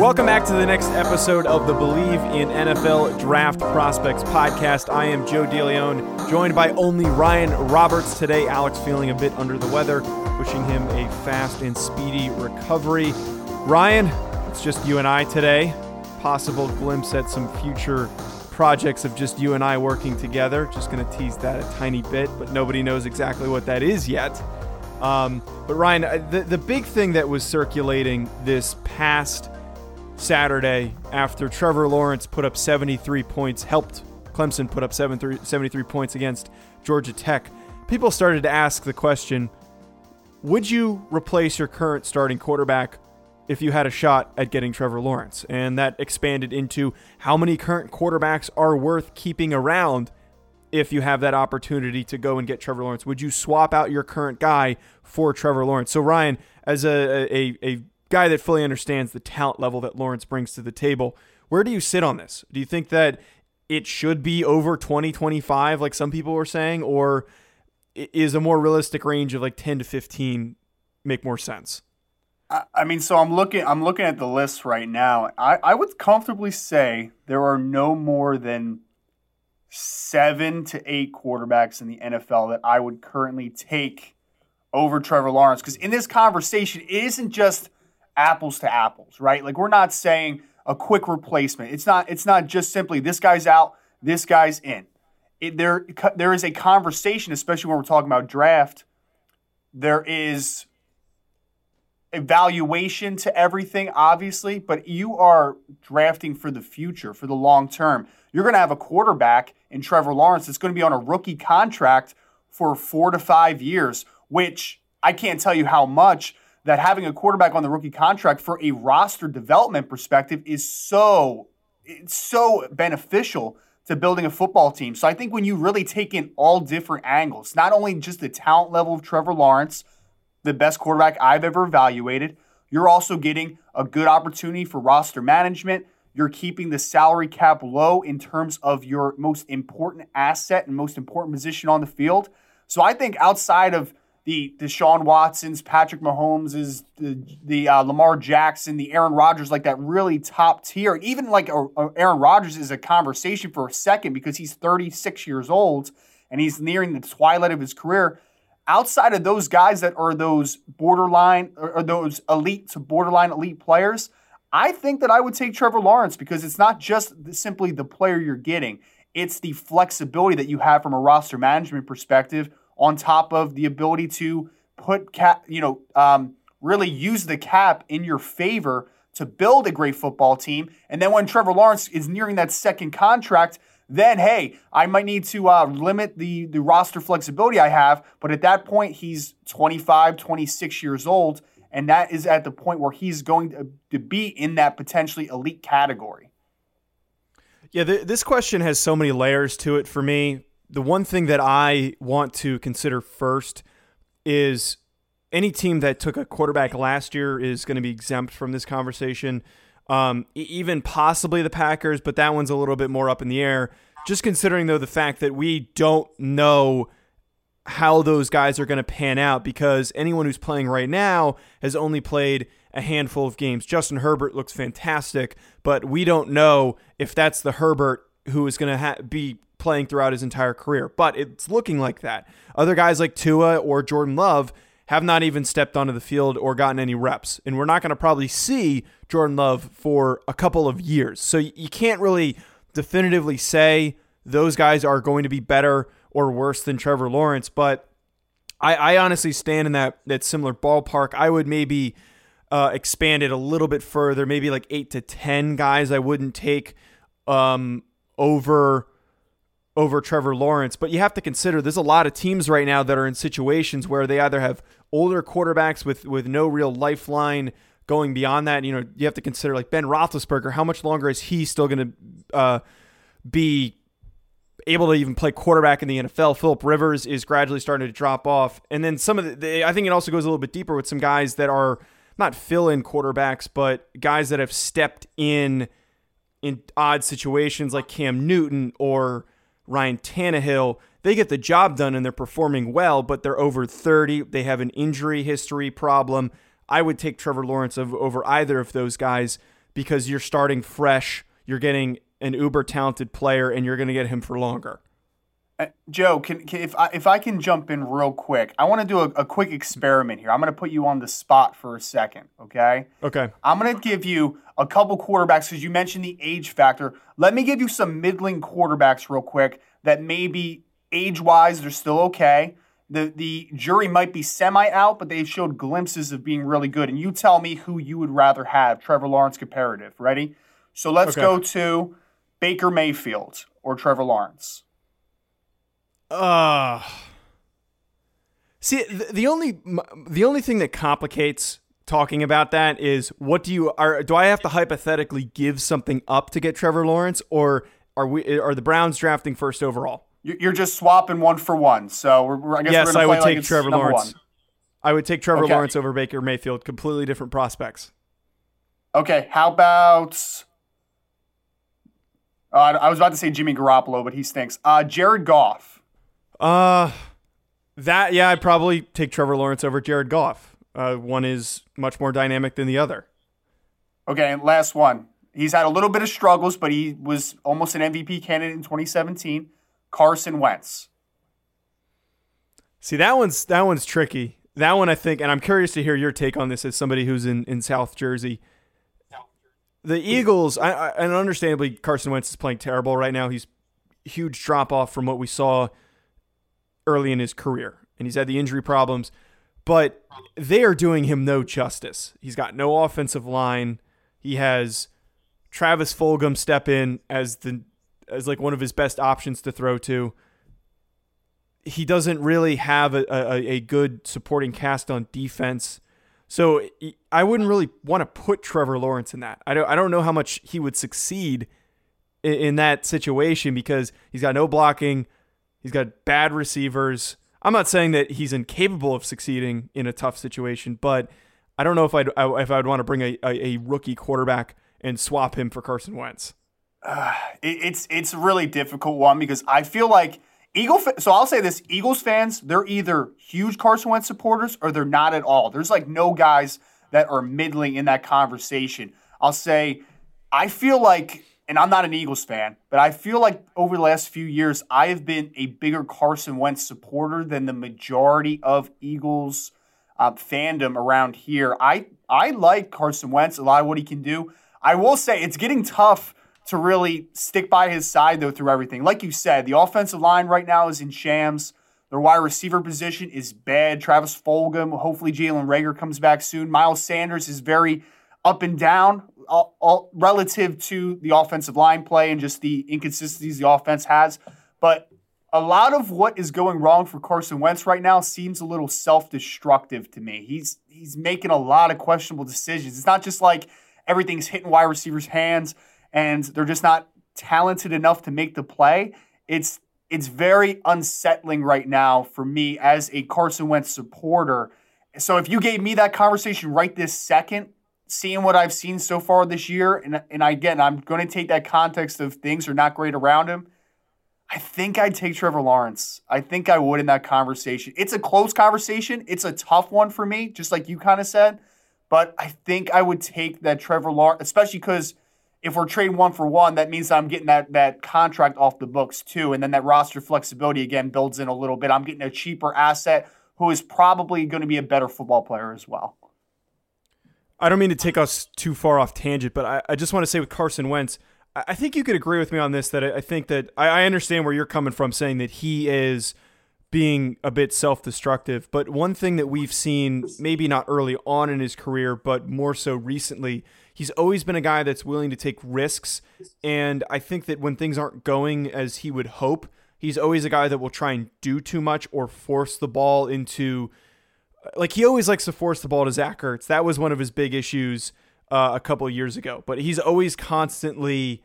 Welcome back to the next episode of the Bleav in NFL Draft Prospects podcast. I am Joe DeLeon, joined by only Ryan Roberts today. Alex feeling a bit under the weather, wishing him a fast and speedy recovery. Ryan, it's just you and I today. Possible glimpse at some future projects of just you and I working together. Just going to tease that a tiny bit, but nobody knows exactly what that is yet. Um, but Ryan, uh, the, the big thing that was circulating this past Saturday after Trevor Lawrence put up 73 points, helped Clemson put up 73 points against Georgia Tech. People started to ask the question Would you replace your current starting quarterback if you had a shot at getting Trevor Lawrence? And that expanded into how many current quarterbacks are worth keeping around if you have that opportunity to go and get Trevor Lawrence? Would you swap out your current guy for Trevor Lawrence? So, Ryan, as a, a, a guy that fully understands the talent level that Lawrence brings to the table. Where do you sit on this? Do you think that it should be over 2025 like some people were saying or is a more realistic range of like 10 to 15 make more sense? I mean, so I'm looking. I'm looking at the list right now. I, I would comfortably say there are no more than seven to eight quarterbacks in the NFL that I would currently take over Trevor Lawrence. Because in this conversation, it isn't just apples to apples, right? Like we're not saying a quick replacement. It's not it's not just simply this guy's out, this guy's in. It, there there is a conversation, especially when we're talking about draft. There is evaluation to everything, obviously, but you are drafting for the future, for the long term. You're going to have a quarterback in Trevor Lawrence that's going to be on a rookie contract for four to five years, which I can't tell you how much that having a quarterback on the rookie contract for a roster development perspective is so it's so beneficial to building a football team. So I think when you really take in all different angles, not only just the talent level of Trevor Lawrence, the best quarterback I've ever evaluated, you're also getting a good opportunity for roster management. You're keeping the salary cap low in terms of your most important asset and most important position on the field. So I think outside of the Deshaun Watsons, Patrick Mahomes, is the, the uh, Lamar Jackson, the Aaron Rodgers, like that really top tier. Even like a, a Aaron Rodgers is a conversation for a second because he's 36 years old and he's nearing the twilight of his career. Outside of those guys that are those borderline or those elite to borderline elite players, I think that I would take Trevor Lawrence because it's not just simply the player you're getting, it's the flexibility that you have from a roster management perspective on top of the ability to put cap, you know, um, really use the cap in your favor to build a great football team. And then when Trevor Lawrence is nearing that second contract, then hey, I might need to uh, limit the, the roster flexibility I have. But at that point, he's 25, 26 years old. And that is at the point where he's going to, be in that potentially elite category. Yeah, th- this question has so many layers to it for me the one thing that I want to consider first is any team that took a quarterback last year is going to be exempt from this conversation. Um, even possibly the Packers, but that one's a little bit more up in the air. Just considering, though, the fact that we don't know how those guys are going to pan out because anyone who's playing right now has only played a handful of games. Justin Herbert looks fantastic, but we don't know if that's the Herbert who is going to ha- be playing throughout his entire career, but it's looking like that. Other guys like Tua or Jordan Love have not even stepped onto the field or gotten any reps. And we're not going to probably see Jordan Love for a couple of years. So you can't really definitively say those guys are going to be better or worse than Trevor Lawrence, but I, I honestly stand in that that similar ballpark. I would maybe uh, expand it a little bit further, maybe like eight to ten guys. I wouldn't take um, over over Trevor Lawrence, but you have to consider there's a lot of teams right now that are in situations where they either have older quarterbacks with with no real lifeline going beyond that. You know, you have to consider like Ben Roethlisberger. How much longer is he still going to uh, be able to even play quarterback in the NFL. Philip Rivers is gradually starting to drop off, and then some of the, the I think it also goes a little bit deeper with some guys that are not fill-in quarterbacks, but guys that have stepped in in odd situations like Cam Newton or Ryan Tannehill. They get the job done and they're performing well, but they're over 30. They have an injury history problem. I would take Trevor Lawrence over either of those guys because you're starting fresh. You're getting an uber talented player, and you're going to get him for longer. Uh, Joe, can, can, if I if I can jump in real quick, I want to do a, a quick experiment here. I'm going to put you on the spot for a second, okay? Okay. I'm going to give you a couple quarterbacks because you mentioned the age factor. Let me give you some middling quarterbacks real quick that maybe age wise they're still okay. The the jury might be semi out, but they've showed glimpses of being really good. And you tell me who you would rather have, Trevor Lawrence comparative. Ready? So let's okay. go to Baker Mayfield or Trevor Lawrence? Uh See, the, the only the only thing that complicates talking about that is what do you are do I have to hypothetically give something up to get Trevor Lawrence or are we are the Browns drafting first overall? You're just swapping one for one. So we're, I guess yes, I would take like Trevor Lawrence. One. I would take Trevor okay. Lawrence over Baker Mayfield. Completely different prospects. Okay, how about uh, I was about to say Jimmy Garoppolo, but he stinks. Uh, Jared Goff. Uh, that yeah, I'd probably take Trevor Lawrence over Jared Goff. Uh, one is much more dynamic than the other. Okay, last one. He's had a little bit of struggles, but he was almost an MVP candidate in 2017. Carson Wentz. See that one's that one's tricky. That one I think, and I'm curious to hear your take on this as somebody who's in in South Jersey the Eagles, I, I, and understandably, Carson Wentz is playing terrible right now. He's huge drop off from what we saw early in his career, and he's had the injury problems. But they are doing him no justice. He's got no offensive line. He has Travis Fulgham step in as the as like one of his best options to throw to. He doesn't really have a, a, a good supporting cast on defense. So I wouldn't really want to put Trevor Lawrence in that. I don't I don't know how much he would succeed in, in that situation because he's got no blocking, he's got bad receivers. I'm not saying that he's incapable of succeeding in a tough situation, but I don't know if I'd if I'd want to bring a, a, a rookie quarterback and swap him for Carson Wentz. Uh, it, it's it's a really difficult one because I feel like Eagle. So I'll say this: Eagles fans, they're either huge Carson Wentz supporters or they're not at all. There's like no guys that are middling in that conversation. I'll say, I feel like, and I'm not an Eagles fan, but I feel like over the last few years, I have been a bigger Carson Wentz supporter than the majority of Eagles uh, fandom around here. I I like Carson Wentz, a lot of what he can do. I will say it's getting tough to really stick by his side though through everything. Like you said, the offensive line right now is in shams. Their wide receiver position is bad. Travis Fulgham, hopefully Jalen Reagor comes back soon. Miles Sanders is very up and down all, all, relative to the offensive line play and just the inconsistencies the offense has. But a lot of what is going wrong for Carson Wentz right now seems a little self-destructive to me. He's he's making a lot of questionable decisions. It's not just like everything's hitting wide receivers' hands and they're just not talented enough to make the play. It's it's very unsettling right now for me as a Carson Wentz supporter. So if you gave me that conversation right this second, seeing what I've seen so far this year, and and again, I'm going to take that context of things are not great around him. I think I'd take Trevor Lawrence. I think I would in that conversation. It's a close conversation. It's a tough one for me, just like you kind of said. But I think I would take that Trevor Lawrence, especially because if we're trading one for one, that means I'm getting that that contract off the books too, and then that roster flexibility again builds in a little bit. I'm getting a cheaper asset who is probably going to be a better football player as well. I don't mean to take us too far off tangent, but I, I just want to say with Carson Wentz, I think you could agree with me on this that I think that I, I understand where you're coming from saying that he is being a bit self destructive. But one thing that we've seen, maybe not early on in his career, but more so recently, he's always been a guy that's willing to take risks. And I think that when things aren't going as he would hope, he's always a guy that will try and do too much or force the ball into. Like he always likes to force the ball to Zach Ertz. That was one of his big issues uh, a couple years ago. But he's always constantly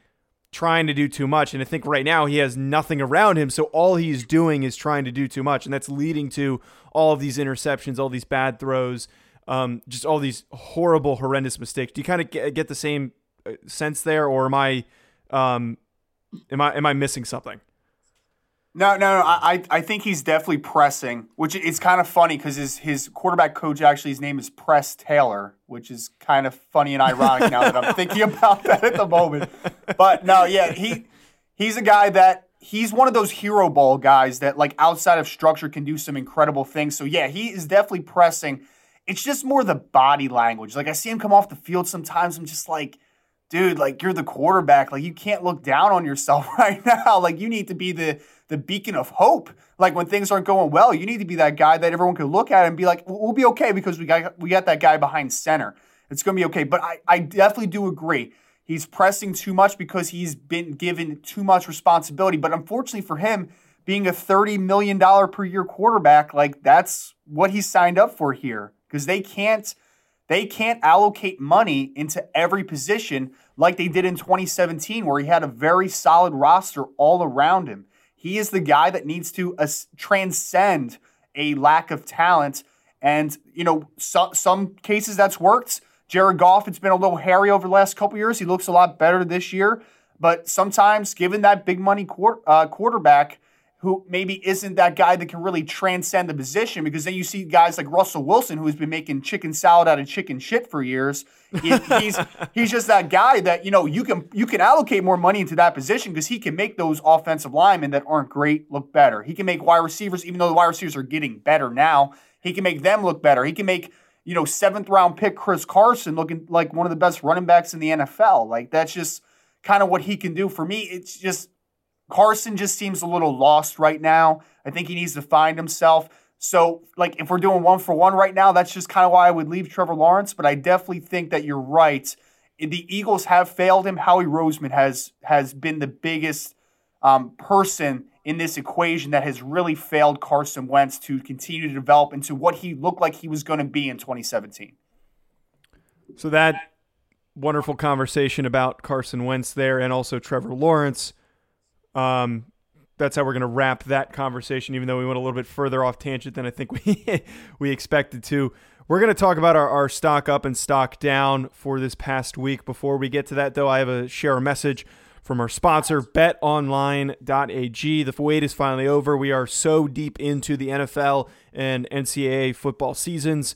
trying to do too much. And I think right now he has nothing around him. So all he's doing is trying to do too much. And that's leading to all of these interceptions, all these bad throws, um, just all these horrible, horrendous mistakes. Do you kind of get, the same uh, sense there? Or am I, um, am I, am I missing something? No, no, no. I, I think he's definitely pressing, which is kind of funny because his his quarterback coach actually his name is Press Taylor, which is kind of funny and ironic now that I'm thinking about that at the moment. But no, yeah, he he's a guy that he's one of those hero ball guys that like outside of structure can do some incredible things. So yeah, he is definitely pressing. It's just more the body language. Like I see him come off the field sometimes. I'm just like, dude, like you're the quarterback. Like you can't look down on yourself right now. Like you need to be the the beacon of hope. Like when things aren't going well, you need to be that guy that everyone can look at and be like, we'll be okay because we got we got that guy behind center. It's gonna be okay. But I, I definitely do agree. He's pressing too much because he's been given too much responsibility. But unfortunately for him, being a $30 million per year quarterback, like that's what he signed up for here. Because they can't they can't allocate money into every position like they did in 2017, where he had a very solid roster all around him. He is the guy that needs to uh, transcend a lack of talent. And, you know, so, some cases that's worked. Jared Goff, it's been a little hairy over the last couple years. He looks a lot better this year. But sometimes, given that big money uh, quarterback, who maybe isn't that guy that can really transcend the position because then you see guys like Russell Wilson who's been making chicken salad out of chicken shit for years. He, he's he's just that guy that you know you can you can allocate more money into that position because he can make those offensive linemen that aren't great look better. He can make wide receivers even though the wide receivers are getting better now. He can make them look better. He can make you know seventh round pick Chris Carson looking like one of the best running backs in the NFL. Like that's just kind of what he can do for me. It's just Carson just seems a little lost right now. I think he needs to find himself. So, like, if we're doing one for one right now, that's just kind of why I would leave Trevor Lawrence. But I definitely think that you're right. The Eagles have failed him. Howie Roseman has has been the biggest um, person in this equation that has really failed Carson Wentz to continue to develop into what he looked like he was going to be in 2017. So that wonderful conversation about Carson Wentz there, and also Trevor Lawrence. Um, that's how we're going to wrap that conversation, even though we went a little bit further off tangent than I think we we expected to. We're going to talk about our, our stock up and stock down for this past week. Before we get to that, though, I have a share a message from our sponsor, betonline.ag. The wait is finally over. We are so deep into the NFL and NCAA football seasons.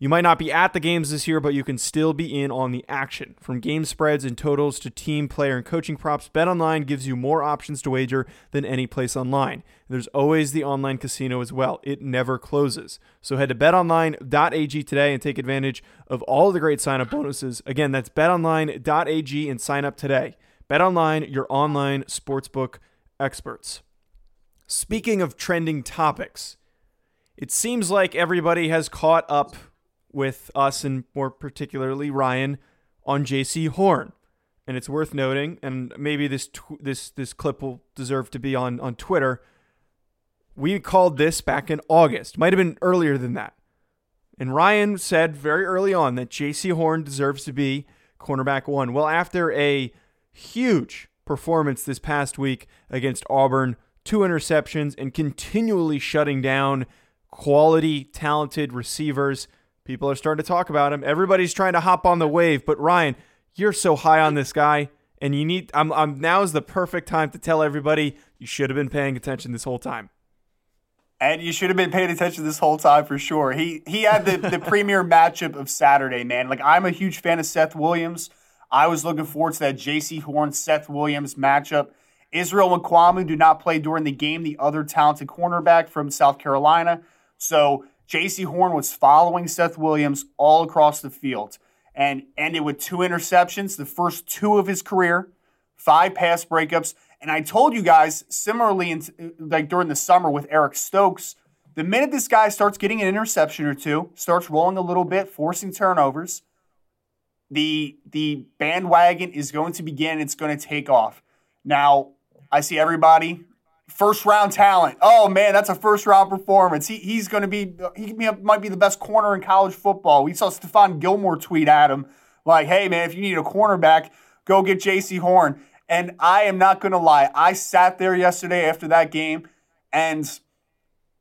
You might not be at the games this year, but you can still be in on the action. From game spreads and totals to team, player, and coaching props, BetOnline gives you more options to wager than any place online. There's always the online casino as well. It never closes. So head to betonline.ag today and take advantage of all the great sign-up bonuses. Again, that's betonline.ag and sign up today. BetOnline, your online sportsbook experts. Speaking of trending topics, it seems like everybody has caught up with us and more particularly Ryan on Jaycee Horn. And it's worth noting, and maybe this tw- this this clip will deserve to be on on Twitter. We called this back in August, might have been earlier than that. And Ryan said very early on that Jaycee Horn deserves to be cornerback one. Well, after a huge performance this past week against Auburn, two interceptions, and continually shutting down quality, talented receivers People are starting to talk about him. Everybody's trying to hop on the wave, but Ryan, you're so high on this guy, and you need. I'm. I'm now is the perfect time to tell everybody you should have been paying attention this whole time. And you should have been paying attention this whole time for sure. He he had the, the premier matchup of Saturday, man. Like I'm a huge fan of Seth Williams. I was looking forward to that Jaycee Horn Seth Williams matchup. Israel Mukuamu do not play during the game, the other talented cornerback from South Carolina. So Jaycee Horn was following Seth Williams all across the field and ended with two interceptions, the first two of his career, five pass breakups, And I told you guys similarly, in, like during the summer with Eric Stokes, the minute this guy starts getting an interception or two, starts rolling a little bit, forcing turnovers, the the bandwagon is going to begin. It's going to take off. Now, I see everybody first round talent. Oh man, that's a first round performance. He, he's going to be he might be the best corner in college football. We saw Stephon Gilmore tweet at him like, "Hey man, if you need a cornerback, go get Jaycee Horn." And I am not going to lie. I sat there yesterday after that game and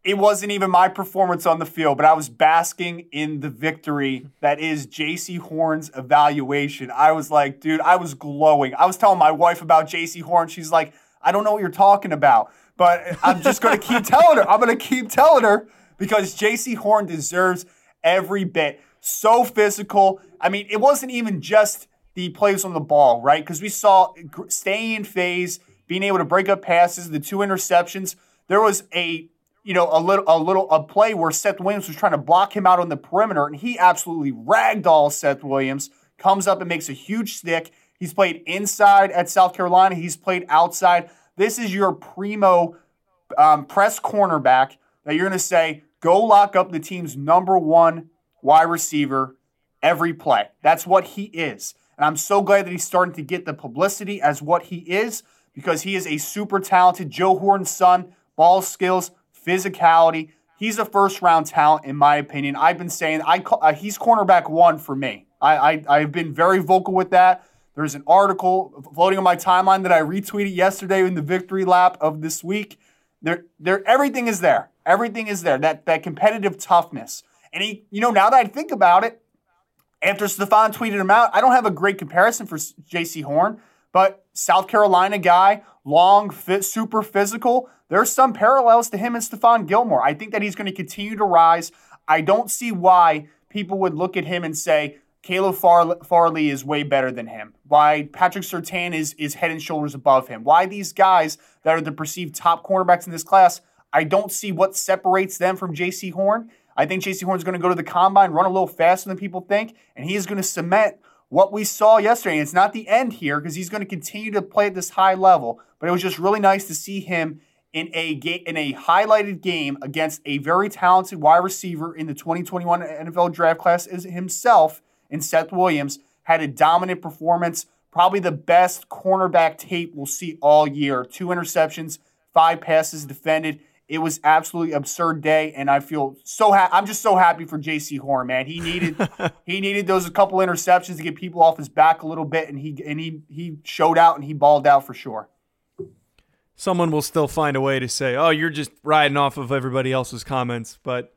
it wasn't even my performance on the field, but I was basking in the victory that is Jaycee Horn's evaluation. I was like, dude, I was glowing. I was telling my wife about Jaycee Horn. She's like, I don't know what you're talking about, but I'm just going to keep telling her. I'm going to keep telling her because Jaycee Horn deserves every bit. So physical. I mean, it wasn't even just the plays on the ball, right? Because we saw staying in phase, being able to break up passes, the two interceptions. There was a you know, a little, a little, a play where Seth Williams was trying to block him out on the perimeter, and he absolutely ragdoll Seth Williams. Comes up and makes a huge stick. He's played inside at South Carolina. He's played outside. This is your primo um, press cornerback that you're going to say, go lock up the team's number one wide receiver every play. That's what he is. And I'm so glad that he's starting to get the publicity as what he is because he is a super talented Joe Horn son, ball skills, physicality. He's a first round talent, in my opinion. I've been saying I uh, he's cornerback one for me. I, I, I've been very vocal with that. There's an article floating on my timeline that I retweeted yesterday in the victory lap of this week. There, there, everything is there. Everything is there. That that competitive toughness. And he, you know, now that I think about it, after Stephon tweeted him out, I don't have a great comparison for Jaycee Horn, but South Carolina guy, long, fit, super physical. There's some parallels to him and Stephon Gilmore. I think that he's going to continue to rise. I don't see why people would look at him and say Caleb Farley is way better than him. Why Patrick Surtain is is head and shoulders above him. Why these guys that are the perceived top cornerbacks in this class, I don't see what separates them from Jaycee Horn. I think Jaycee Horn is going to go to the combine, run a little faster than people think, and he is going to cement what we saw yesterday. And it's not the end here because he's going to continue to play at this high level. But it was just really nice to see him in a ga- in a highlighted game against a very talented wide receiver in the 2021 NFL draft class is himself and Seth Williams had a dominant performance, probably the best cornerback tape we'll see all year. Two interceptions, five passes defended. It was absolutely absurd day, and I feel so. Ha- I'm just so happy for Jaycee Horn, man. He needed he needed those a couple interceptions to get people off his back a little bit, and he and he he showed out and he balled out for sure someone will still find a way to say, "Oh, you're just riding off of everybody else's comments." But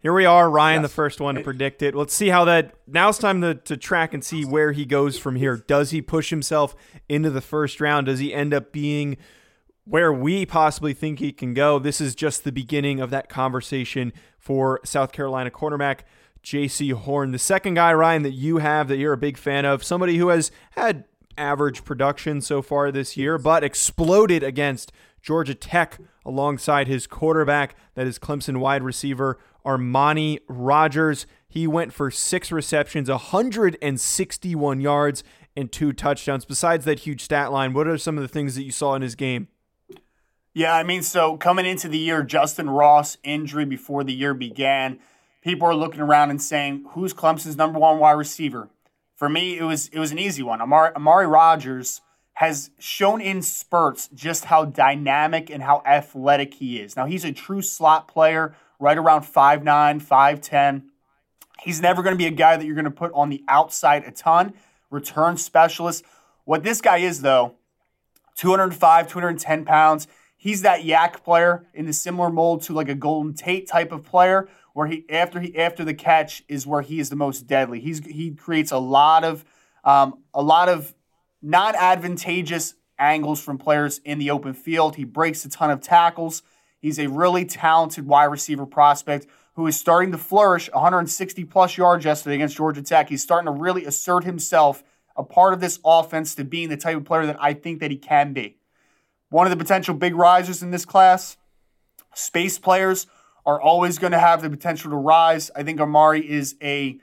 here we are, Ryan, yes. the first one to predict it. Let's see how that. Now it's time to, to track and see where he goes from here. Does he push himself into the first round? Does he end up being where we possibly think he can go? This is just the beginning of that conversation for South Carolina cornerback Jaycee Horn. The second guy, Ryan, that you have that you're a big fan of, somebody who has had average production so far this year, but exploded against Georgia Tech alongside his quarterback, that is Clemson wide receiver Amari Rodgers. He went for six receptions, 161 yards, and two touchdowns. Besides that huge stat line, what are some of the things that you saw in his game? Yeah, I mean, so coming into the year, Justin Ross injury before the year began, people are looking around and saying, who's Clemson's number one wide receiver? For me, it was it was an easy one. Amari, Amari Rodgers has shown in spurts just how dynamic and how athletic he is. Now he's a true slot player, right around 5'9", 5'10". He's never going to be a guy that you're going to put on the outside a ton. Return specialist. What this guy is though, 205, 210 pounds. He's that YAC player in the similar mold to like a Golden Tate type of player where he after he after the catch is where he is the most deadly. He's he creates a lot of um, a lot of non advantageous angles from players in the open field. He breaks a ton of tackles. He's a really talented wide receiver prospect who is starting to flourish 160 plus yards yesterday against Georgia Tech. He's starting to really assert himself a part of this offense to being the type of player that I think that he can be. One of the potential big risers in this class, space players are always going to have the potential to rise. I think Amari is a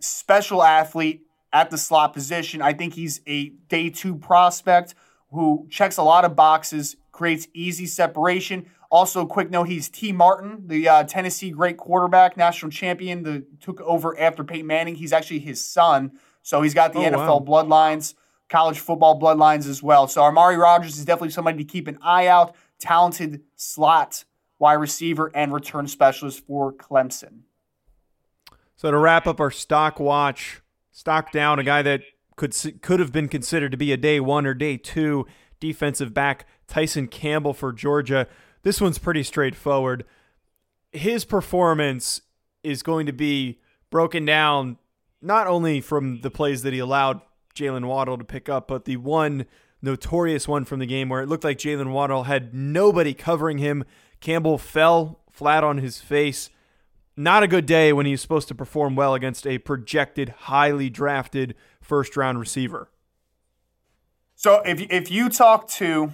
special athlete at the slot position. I think he's a day two prospect who checks a lot of boxes, creates easy separation. Also, quick note: he's Tee Martin, the uh, Tennessee great quarterback, national champion, that took over after Peyton Manning. He's actually his son, so he's got the oh, NFL wow. bloodlines, college football bloodlines as well. So Amari Rodgers is definitely somebody to keep an eye out. Talented slot wide receiver and return specialist for Clemson. So to wrap up our stock watch, stock down, a guy that could could have been considered to be a day one or day two defensive back, Tyson Campbell for Georgia. This one's pretty straightforward. His performance is going to be broken down not only from the plays that he allowed Jaylen Waddle to pick up, but the one notorious one from the game where it looked like Jaylen Waddle had nobody covering him. Campbell fell flat on his face not a good day when he's supposed to perform well against a projected, highly drafted first round receiver. So if if you talk to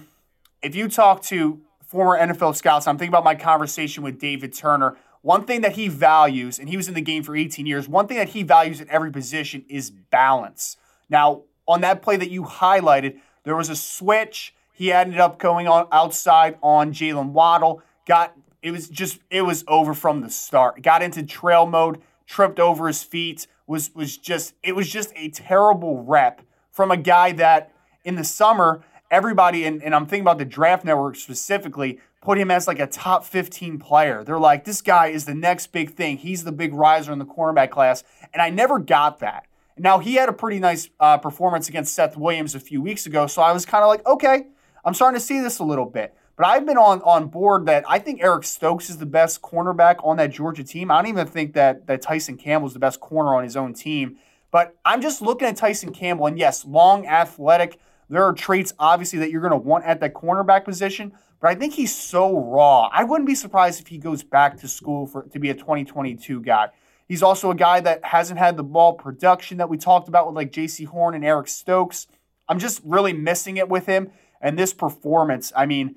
if you talk to former NFL scouts, I'm thinking about my conversation with David Turner. One thing that he values, and he was in the game for 18 years, one thing that he values at every position is balance. Now, on that play that you highlighted, there was a switch. He ended up going on outside on Jaylen Waddle, got it was just it was over from the start. Got into trail mode, tripped over his feet, was was just it was just a terrible rep from a guy that in the summer everybody and, and I'm thinking about the draft network specifically put him as like a top 15 player. They're like, this guy is the next big thing. He's the big riser in the cornerback class. And I never got that. Now, he had a pretty nice uh, performance against Seth Williams a few weeks ago. So I was kind of like, okay, I'm starting to see this a little bit. But I've been on on board that I think Eric Stokes is the best cornerback on that Georgia team. I don't even think that that Tyson Campbell is the best corner on his own team. But I'm just looking at Tyson Campbell, and yes, long, athletic. There are traits obviously that you're going to want at that cornerback position. But I think he's so raw. I wouldn't be surprised if he goes back to school for to be a 2022 guy. He's also a guy that hasn't had the ball production that we talked about with like Jaycee Horn and Eric Stokes. I'm just really missing it with him. And this performance, I mean,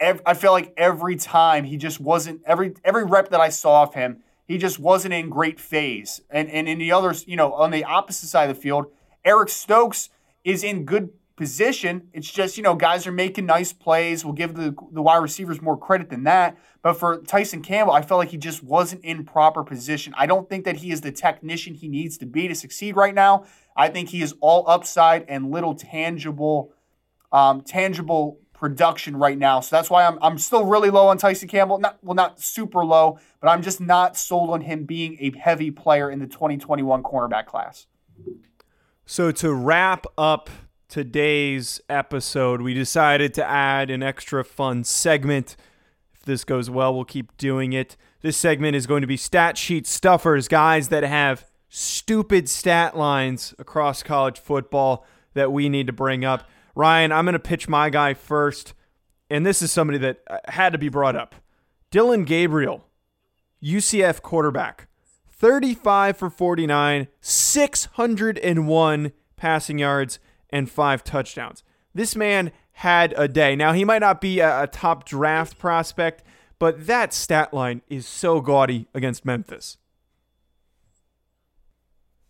I feel like every time he just wasn't every every rep that I saw of him, he just wasn't in great phase. And and in the others, you know, on the opposite side of the field, Eric Stokes is in good position. It's just you know guys are making nice plays. We'll give the the wide receivers more credit than that. But for Tyson Campbell, I felt like he just wasn't in proper position. I don't think that he is the technician he needs to be to succeed right now. I think he is all upside and little tangible, um, tangible production right now. So that's why I'm, I'm still really low on Tyson Campbell. Not well, not super low, but I'm just not sold on him being a heavy player in the 2021 cornerback class. So to wrap up today's episode, we decided to add an extra fun segment. If this goes well, we'll keep doing it. This segment is going to be stat sheet stuffers, guys that have stupid stat lines across college football that we need to bring up. Ryan, I'm going to pitch my guy first. And this is somebody that uh, had to be brought up. Dillon Gabriel, UCF quarterback, 35 for 49, 601 passing yards, and five touchdowns. This man had a day. Now, he might not be a, a top draft prospect, but that stat line is so gaudy against Memphis.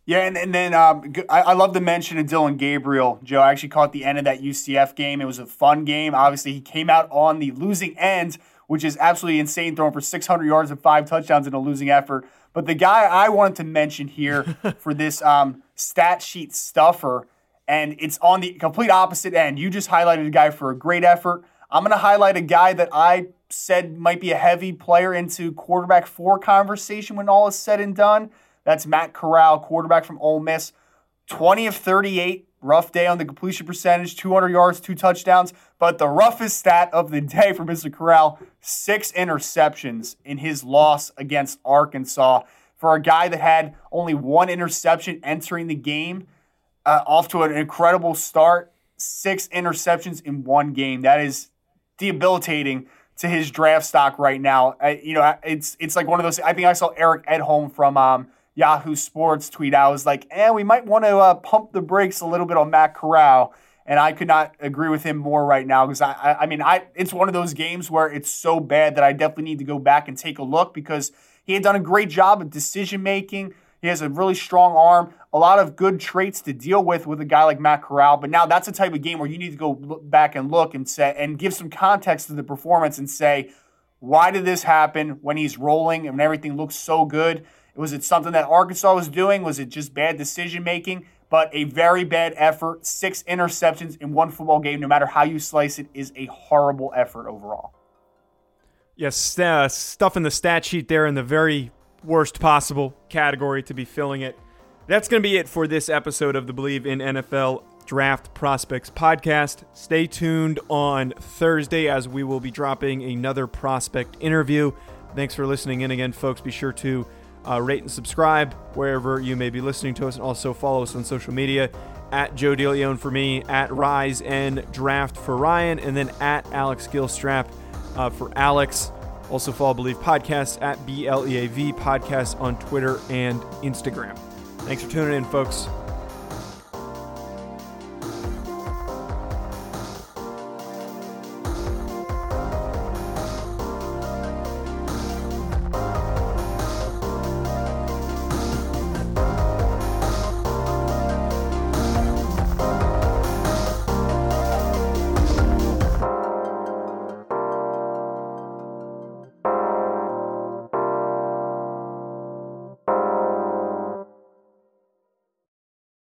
Yeah, and, and then um, I, I love the mention of Dillon Gabriel, Joe. I actually caught the end of that UCF game. It was a fun game. Obviously, he came out on the losing end, which is absolutely insane, throwing for 600 yards and five touchdowns in a losing effort. But the guy I wanted to mention here for this um, stat sheet stuffer, and it's on the complete opposite end. You just highlighted a guy for a great effort. I'm going to highlight a guy that I said might be a heavy player into quarterback four conversation when all is said and done. That's Matt Corral, quarterback from Ole Miss. 20 of 38, rough day on the completion percentage, 200 yards, two touchdowns. But the roughest stat of the day for Mr. Corral six interceptions in his loss against Arkansas. For a guy that had only one interception entering the game, uh, off to an incredible start, six interceptions in one game. That is debilitating to his draft stock right now. I, you know, it's it's like one of those. I think I saw Eric Edholm from um, Yahoo Sports tweet out was like, "Eh, we might want to uh, pump the brakes a little bit on Matt Corral." And I could not agree with him more right now because I, I, I mean, I it's one of those games where it's so bad that I definitely need to go back and take a look because he had done a great job of decision making. He has a really strong arm, a lot of good traits to deal with with a guy like Matt Corral. But now that's a type of game where you need to go back and look and say and give some context to the performance and say, why did this happen when he's rolling and everything looks so good? Was it something that Arkansas was doing? Was it just bad decision making? But a very bad effort. Six interceptions in one football game, no matter how you slice it, is a horrible effort overall. Yes, uh, stuff in the stat sheet there in the very worst possible category to be filling it. That's going to be it for this episode of the Bleav in NFL Draft Prospects podcast. Stay tuned on Thursday as we will be dropping another prospect interview. Thanks for listening in again, folks. Be sure to uh, rate and subscribe wherever you may be listening to us, and also follow us on social media at Joe DeLeon for me, at Rise and Draft for Ryan, and then at Alex Gilstrap uh, for Alex. Also follow Bleav Podcast at BLEAV Podcast on Twitter and Instagram. Thanks for tuning in, folks.